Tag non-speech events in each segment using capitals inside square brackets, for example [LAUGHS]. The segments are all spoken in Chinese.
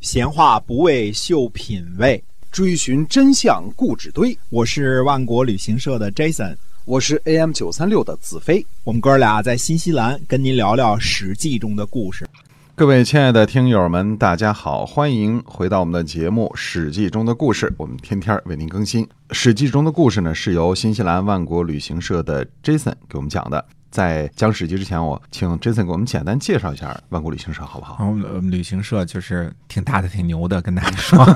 闲话不为秀品味，追寻真相故纸堆。我是万国旅行社的 Jason，我是 AM 九三六的子飞。我们哥俩在新西兰跟您聊聊《史记》中的故事。各位亲爱的听友们，大家好，欢迎回到我们的节目《史记》中的故事。我们天天为您更新《史记》中的故事呢，是由新西兰万国旅行社的 Jason 给我们讲的。在讲史记之前，我请 Jason 给我们简单介绍一下万国旅行社，好不好？我们旅行社就是挺大的、挺牛的，跟大家说，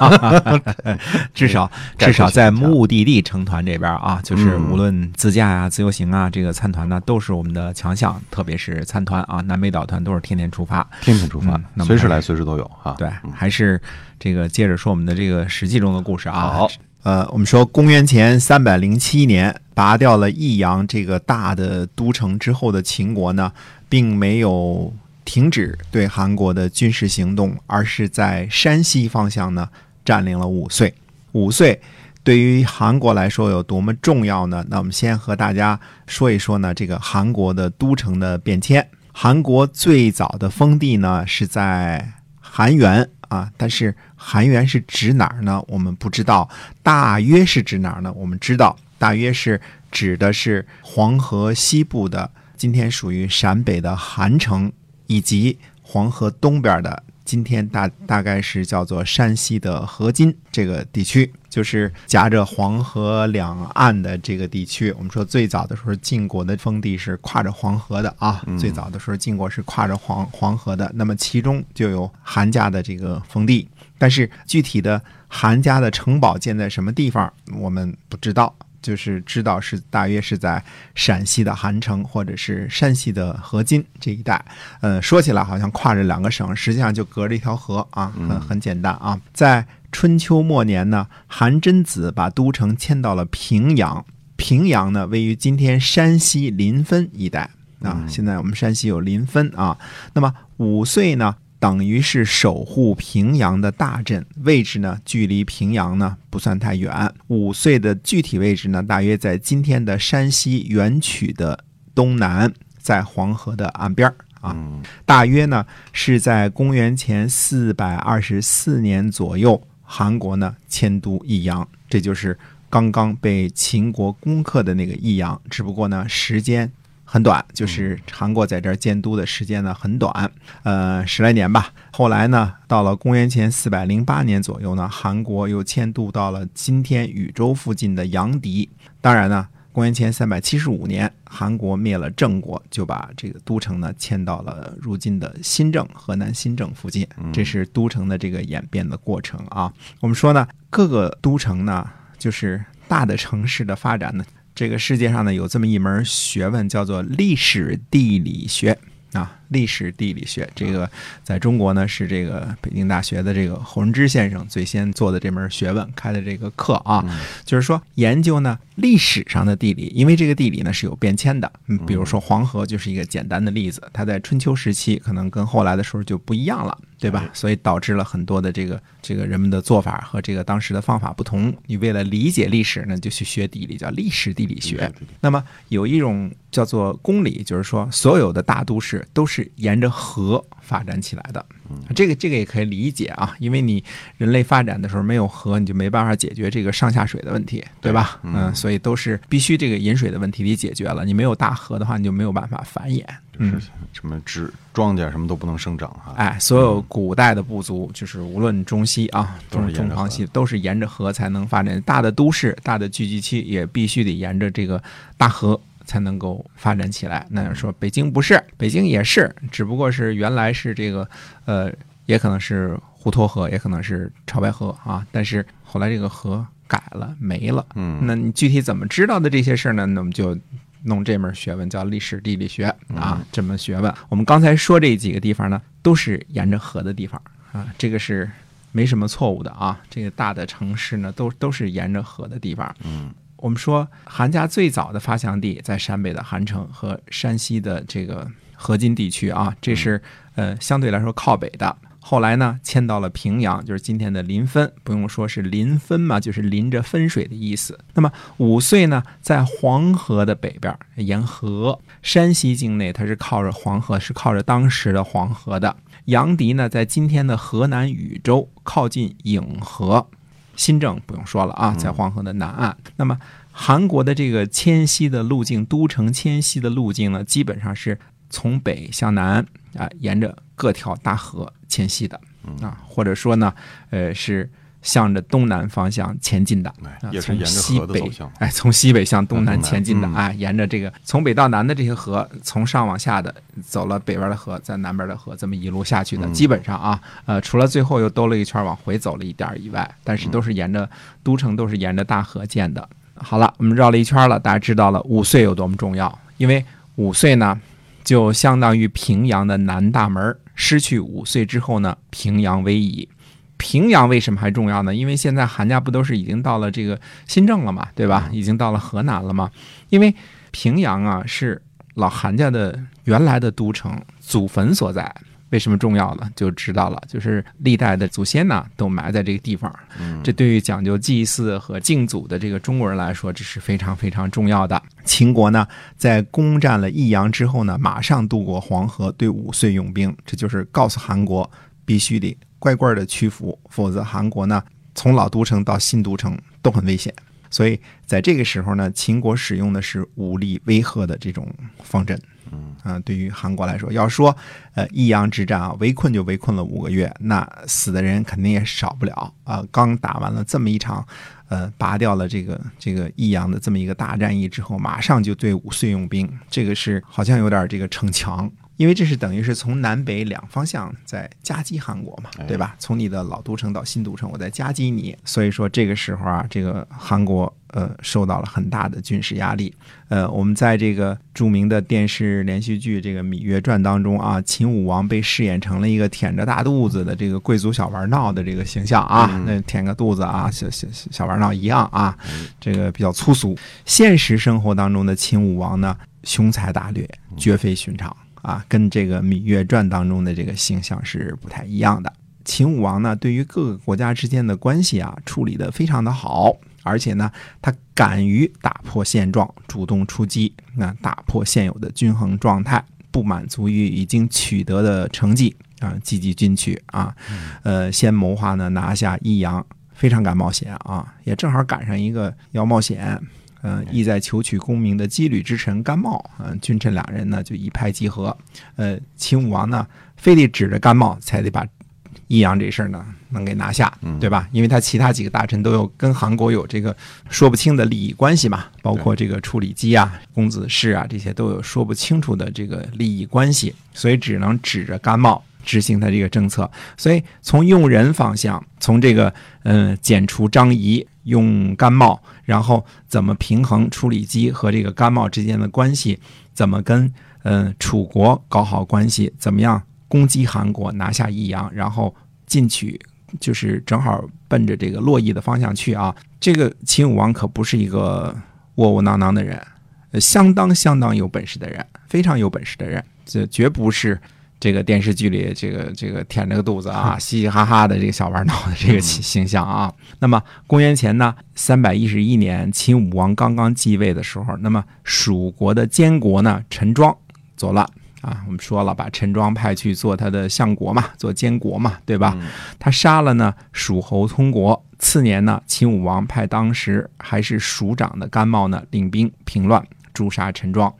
[LAUGHS] 至少至少在目的地成团这边啊，就是无论自驾呀、自由行啊，这个参团呢都是我们的强项，特别是参团啊，南北岛团都是天天出发，天天出发，随时来，随时都有啊。对，还是这个接着说我们的这个史记中的故事啊。好。呃，我们说公元前三百零七年拔掉了益阳这个大的都城之后的秦国呢，并没有停止对韩国的军事行动，而是在山西方向呢占领了五岁。五岁对于韩国来说有多么重要呢？那我们先和大家说一说呢，这个韩国的都城的变迁。韩国最早的封地呢是在韩原。啊，但是韩元是指哪儿呢？我们不知道，大约是指哪儿呢？我们知道，大约是指的是黄河西部的，今天属于陕北的韩城，以及黄河东边的。今天大大概是叫做山西的河津这个地区，就是夹着黄河两岸的这个地区。我们说最早的时候晋国的封地是跨着黄河的啊，最早的时候晋国是跨着黄黄河的，那么其中就有韩家的这个封地，但是具体的韩家的城堡建在什么地方，我们不知道。就是知道是大约是在陕西的韩城或者是山西的河津这一带，呃，说起来好像跨着两个省，实际上就隔着一条河啊，很很简单啊。在春秋末年呢，韩真子把都城迁到了平阳，平阳呢位于今天山西临汾一带啊。现在我们山西有临汾啊。那么五岁呢？等于是守护平阳的大镇，位置呢距离平阳呢不算太远。五岁的具体位置呢，大约在今天的山西垣曲的东南，在黄河的岸边啊。大约呢是在公元前四百二十四年左右，韩国呢迁都益阳，这就是刚刚被秦国攻克的那个益阳，只不过呢时间。很短，就是韩国在这儿建都的时间呢很短，呃十来年吧。后来呢，到了公元前四百零八年左右呢，韩国又迁都到了今天禹州附近的阳翟。当然呢，公元前三百七十五年，韩国灭了郑国，就把这个都城呢迁到了如今的新郑河南新郑附近。这是都城的这个演变的过程啊。我们说呢，各个都城呢，就是大的城市的发展呢。这个世界上呢，有这么一门学问，叫做历史地理学啊。历史地理学，这个在中国呢是这个北京大学的这个侯仁之先生最先做的这门学问开的这个课啊，就是说研究呢历史上的地理，因为这个地理呢是有变迁的。嗯，比如说黄河就是一个简单的例子，它在春秋时期可能跟后来的时候就不一样了，对吧？所以导致了很多的这个这个人们的做法和这个当时的方法不同。你为了理解历史呢，就去学地理，叫历史地理学。那么有一种叫做公理，就是说所有的大都市都是。沿着河发展起来的，这个这个也可以理解啊，因为你人类发展的时候没有河，你就没办法解决这个上下水的问题，对吧？嗯，所以都是必须这个饮水的问题得解决了。你没有大河的话，你就没有办法繁衍，嗯，什么植庄稼什么都不能生长哈。哎，所有古代的部族，就是无论中西啊，都是中长西，都是沿着河才能发展。大的都市、大的聚集区也必须得沿着这个大河。才能够发展起来。那说北京不是，北京也是，只不过是原来是这个，呃，也可能是滹沱河，也可能是潮白河啊。但是后来这个河改了，没了。嗯，那你具体怎么知道的这些事儿呢？那我们就弄这门学问，叫历史地理学啊。这门学问，我们刚才说这几个地方呢，都是沿着河的地方啊。这个是没什么错误的啊。这个大的城市呢，都都是沿着河的地方。嗯。我们说韩家最早的发祥地在陕北的韩城和山西的这个河津地区啊，这是呃相对来说靠北的。后来呢，迁到了平阳，就是今天的临汾，不用说是临汾嘛，就是临着汾水的意思。那么五岁呢，在黄河的北边，沿河山西境内，它是靠着黄河，是靠着当时的黄河的。杨迪呢，在今天的河南禹州，靠近颍河。新政不用说了啊，在黄河的南岸。那么韩国的这个迁徙的路径，都城迁徙的路径呢，基本上是从北向南啊，沿着各条大河迁徙的啊，或者说呢，呃是。向着东南方向前进的，从西北哎，从西北向东南前进的啊，沿着这个从北到南的这些河，从上往下的走了北边的河，在南边的河这么一路下去的，基本上啊，呃，除了最后又兜了一圈往回走了一点以外，但是都是沿着都城都是沿着大河建的。好了，我们绕了一圈了，大家知道了五岁有多么重要，因为五岁呢，就相当于平阳的南大门，失去五岁之后呢，平阳危矣。平阳为什么还重要呢？因为现在韩家不都是已经到了这个新郑了嘛，对吧？已经到了河南了嘛。因为平阳啊是老韩家的原来的都城，祖坟所在。为什么重要呢？就知道了，就是历代的祖先呢都埋在这个地方。这对于讲究祭祀和敬祖的这个中国人来说，这是非常非常重要的。秦国呢在攻占了益阳之后呢，马上渡过黄河，对五岁用兵，这就是告诉韩国必须得。乖乖的屈服，否则韩国呢，从老都城到新都城都很危险。所以在这个时候呢，秦国使用的是武力威吓的这种方针。嗯啊，对于韩国来说，要说呃益阳之战啊，围困就围困了五个月，那死的人肯定也少不了啊。刚打完了这么一场，呃，拔掉了这个这个益阳的这么一个大战役之后，马上就对五岁用兵，这个是好像有点这个逞强。因为这是等于是从南北两方向在夹击韩国嘛，对吧？从你的老都城到新都城，我在夹击你。所以说这个时候啊，这个韩国呃受到了很大的军事压力。呃，我们在这个著名的电视连续剧《这个芈月传》当中啊，秦武王被饰演成了一个舔着大肚子的这个贵族小玩闹的这个形象啊，那舔个肚子啊，小小小玩闹一样啊，这个比较粗俗。现实生活当中的秦武王呢，雄才大略，绝非寻常。啊，跟这个《芈月传》当中的这个形象是不太一样的。秦武王呢，对于各个国家之间的关系啊，处理的非常的好，而且呢，他敢于打破现状，主动出击，那打破现有的均衡状态，不满足于已经取得的成绩啊，积极进取啊，呃，先谋划呢拿下益阳，非常敢冒险啊，也正好赶上一个要冒险。嗯，意在求取功名的羁旅之臣甘茂，嗯，君臣两人呢就一拍即合。呃，秦武王呢，非得指着甘茂才得把益阳这事儿呢能给拿下，对吧？因为他其他几个大臣都有跟韩国有这个说不清的利益关系嘛，包括这个处理机啊、公子氏啊这些都有说不清楚的这个利益关系，所以只能指着甘茂执行他这个政策。所以从用人方向，从这个嗯剪除张仪。用甘茂，然后怎么平衡处理机和这个甘茂之间的关系？怎么跟嗯楚国搞好关系？怎么样攻击韩国，拿下益阳，然后进取，就是正好奔着这个洛邑的方向去啊！这个秦武王可不是一个窝窝囊囊的人，相当相当有本事的人，非常有本事的人，这绝不是。这个电视剧里，这个这个舔着个肚子啊，嘻嘻哈哈的这个小玩闹的这个形象啊。那么公元前呢三百一十一年，秦武王刚刚继位的时候，那么蜀国的监国呢陈庄作乱啊。我们说了，把陈庄派去做他的相国嘛，做监国嘛，对吧？他杀了呢蜀侯通国。次年呢，秦武王派当时还是蜀长的甘茂呢领兵平乱，诛杀陈庄。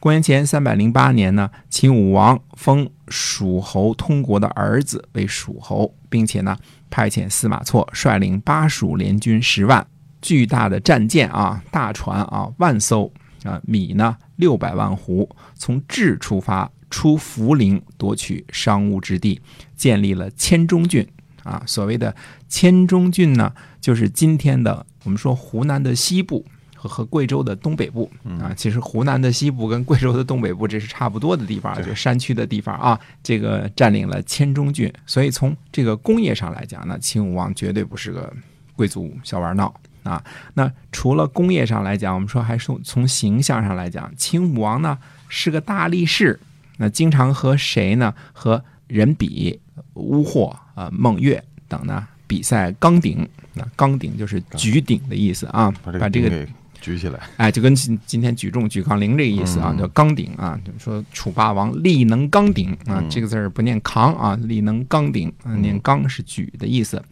公元前三百零八年呢，秦武王封蜀侯通国的儿子为蜀侯，并且呢，派遣司马错率领巴蜀联军十万，巨大的战舰啊，大船啊，万艘啊，米呢六百万斛，从治出发，出涪陵夺取商务之地，建立了千中郡啊。所谓的千中郡呢，就是今天的我们说湖南的西部。和和贵州的东北部啊，其实湖南的西部跟贵州的东北部这是差不多的地方，就山区的地方啊。这个占领了黔中郡，所以从这个工业上来讲呢，秦武王绝对不是个贵族小玩闹啊。那除了工业上来讲，我们说还是从形象上来讲，秦武王呢是个大力士，那经常和谁呢？和人比、乌霍啊、孟越等呢比赛钢鼎。那钢鼎就是举鼎的意思啊，把这个。举起来，哎，就跟今今天举重举杠铃这个意思啊，嗯。叫扛鼎啊，就是说楚霸王力能扛鼎啊，嗯这个字儿不念扛啊，力能扛鼎，啊念刚是举的意思。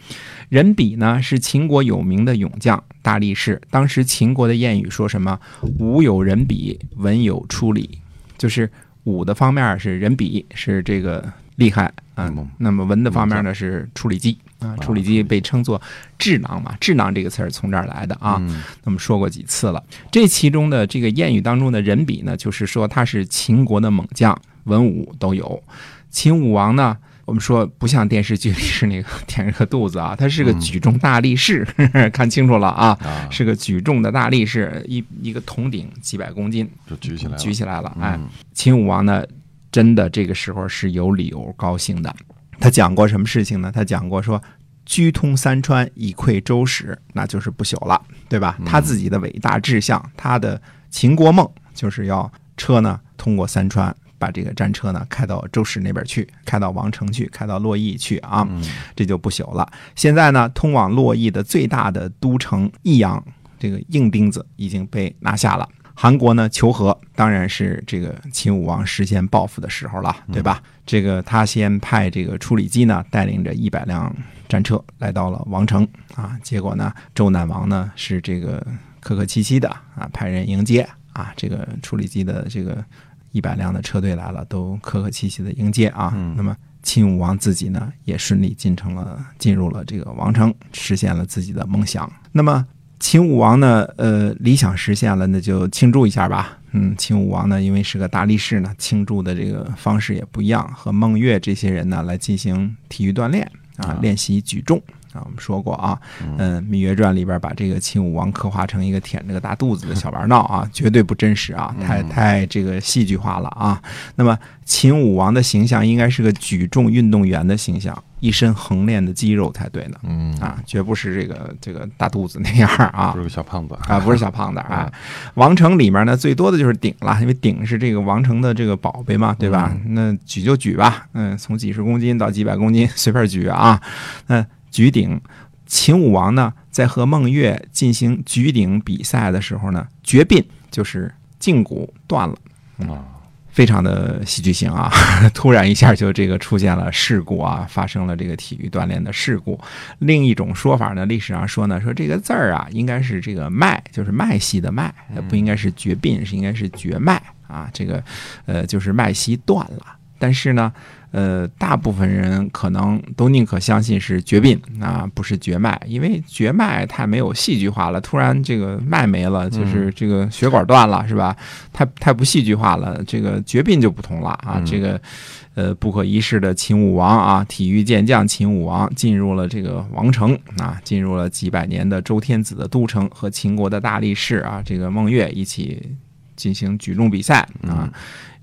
人比呢是秦国有名的勇将大力士，当时秦国的谚语说什么“武有人比，文有出礼”，就是武的方面是人比，是这个厉害啊、嗯。那么文的方面呢是处理机啊，处理机被称作智囊嘛，智囊这个词儿从这儿来的啊。嗯那么说过几次了。这其中的这个谚语当中的人比呢，就是说他是秦国的猛将，文武都有。秦武王呢，我们说不像电视剧里是那个 [LAUGHS] 舔着个肚子啊，他是个嗯举重大力士，[LAUGHS] 看清楚了啊，啊，是个举重的大力士，一一个铜鼎几百公斤就举起来了，举起来了，哎，嗯秦武王呢，真的这个时候是有理由高兴的。他讲过什么事情呢？他讲过说，居通三川以窥周史，那就是不朽了，对吧？他自己的伟大志向，他的秦国梦，就是要车呢通过三川。把这个战车呢开到周史那边去，开到王城去，开到洛邑去啊，嗯这就不朽了。现在呢，通往洛邑的最大的都城益阳，这个硬钉子已经被拿下了。韩国呢求和，当然是这个秦武王实现报复的时候了，对吧？这个他先派这个处理机呢，带领着一百辆战车来到了王城啊，结果呢，周赧王呢是这个客客气气的啊，派人迎接啊，这个处理机的这个一百辆的车队来了，都客客气气的迎接啊。嗯那么秦武王自己呢，也顺利进城了，进入了这个王城，实现了自己的梦想。那么秦武王呢，呃，理想实现了，那就庆祝一下吧。嗯，秦武王呢，因为是个大力士呢，庆祝的这个方式也不一样，和孟月这些人呢来进行体育锻炼啊啊，练习举重啊。我们说过啊，嗯，《芈月传》里边把这个秦武王刻画成一个舔着个大肚子的小玩闹啊，绝对不真实啊，太太这个戏剧化了啊。那么秦武王的形象应该是个举重运动员的形象，一身横练的肌肉才对呢嗯啊，绝不是这个这个大肚子那样啊不。是个小胖子啊，不是小胖子啊！王城里面呢，最多的就是鼎了，因为鼎是这个王城的这个宝贝嘛，对吧？那举就举吧，嗯，从几十公斤到几百公斤，随便举啊。那举鼎，秦武王呢，在和孟月进行举鼎比赛的时候呢，绝膑，就是胫骨断了。啊，非常的戏剧性啊！[LAUGHS] 突然一下就这个出现了事故啊，发生了这个体育锻炼的事故。另一种说法呢，历史上说呢，说这个字儿啊，应该是这个脉，就是脉系的脉，不应该是绝膑，是应该是绝脉啊。这个呃，就是脉息断了。但是呢，呃，大部分人可能都宁可相信是绝病啊，不是绝脉，因为绝脉太没有戏剧化了。突然这个脉没了，就是这个血管断了，是吧？太太不戏剧化了。这个绝病就不同了啊，嗯这个呃不可一世的秦武王啊，体育健将秦武王进入了这个王城啊，进入了几百年的周天子的都城，和秦国的大力士啊，这个孟月一起进行举重比赛啊。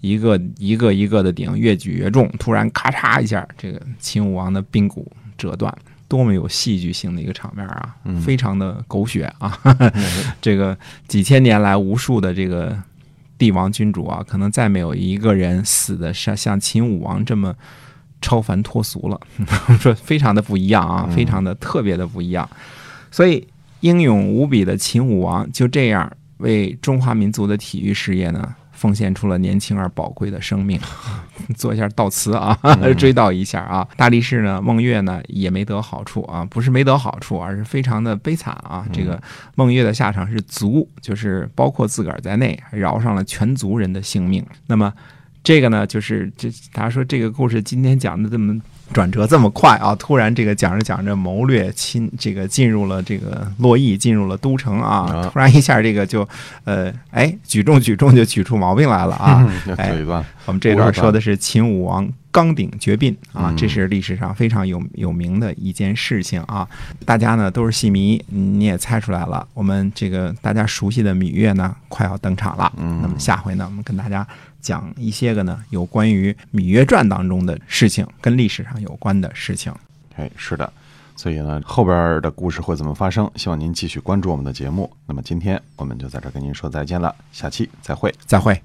一个一个一个的顶，越举越重，突然咔嚓一下，这个秦武王的髌骨折断，多么有戏剧性的一个场面啊！嗯非常的狗血啊！[LAUGHS] 这个几千年来，无数的这个帝王君主啊，可能再没有一个人死的像像秦武王这么超凡脱俗了。[LAUGHS] 说非常的不一样啊，嗯非常的特别的不一样。所以英勇无比的秦武王就这样为中华民族的体育事业呢。奉献出了年轻而宝贵的生命，[LAUGHS] 做一下悼词啊，[LAUGHS] 追悼一下啊。大力士呢，孟月呢也没得好处啊，不是没得好处，而是非常的悲惨啊。这个孟月的下场是族，就是包括自个儿在内，饶上了全族人的性命。那么这个呢，就是这大家说这个故事今天讲的这么转折这么快啊，突然这个讲着讲着谋略侵这个进入了这个洛邑，进入了都城啊啊，突然一下这个就呃哎举重举重就举出毛病来了啊。要 [LAUGHS] 哎我们这段说的是秦武王刚鼎绝膑啊嗯，这是历史上非常有有名的一件事情啊。大家呢都是戏迷，你也猜出来了，我们这个大家熟悉的芈月呢快要登场了。嗯那么下回呢，我们跟大家讲一些个呢有关于《芈月传》当中的事情，跟历史上有关的事情。哎，是的。所以呢，后边的故事会怎么发生？希望您继续关注我们的节目。那么今天我们就在这儿跟您说再见了，下期再会。再会。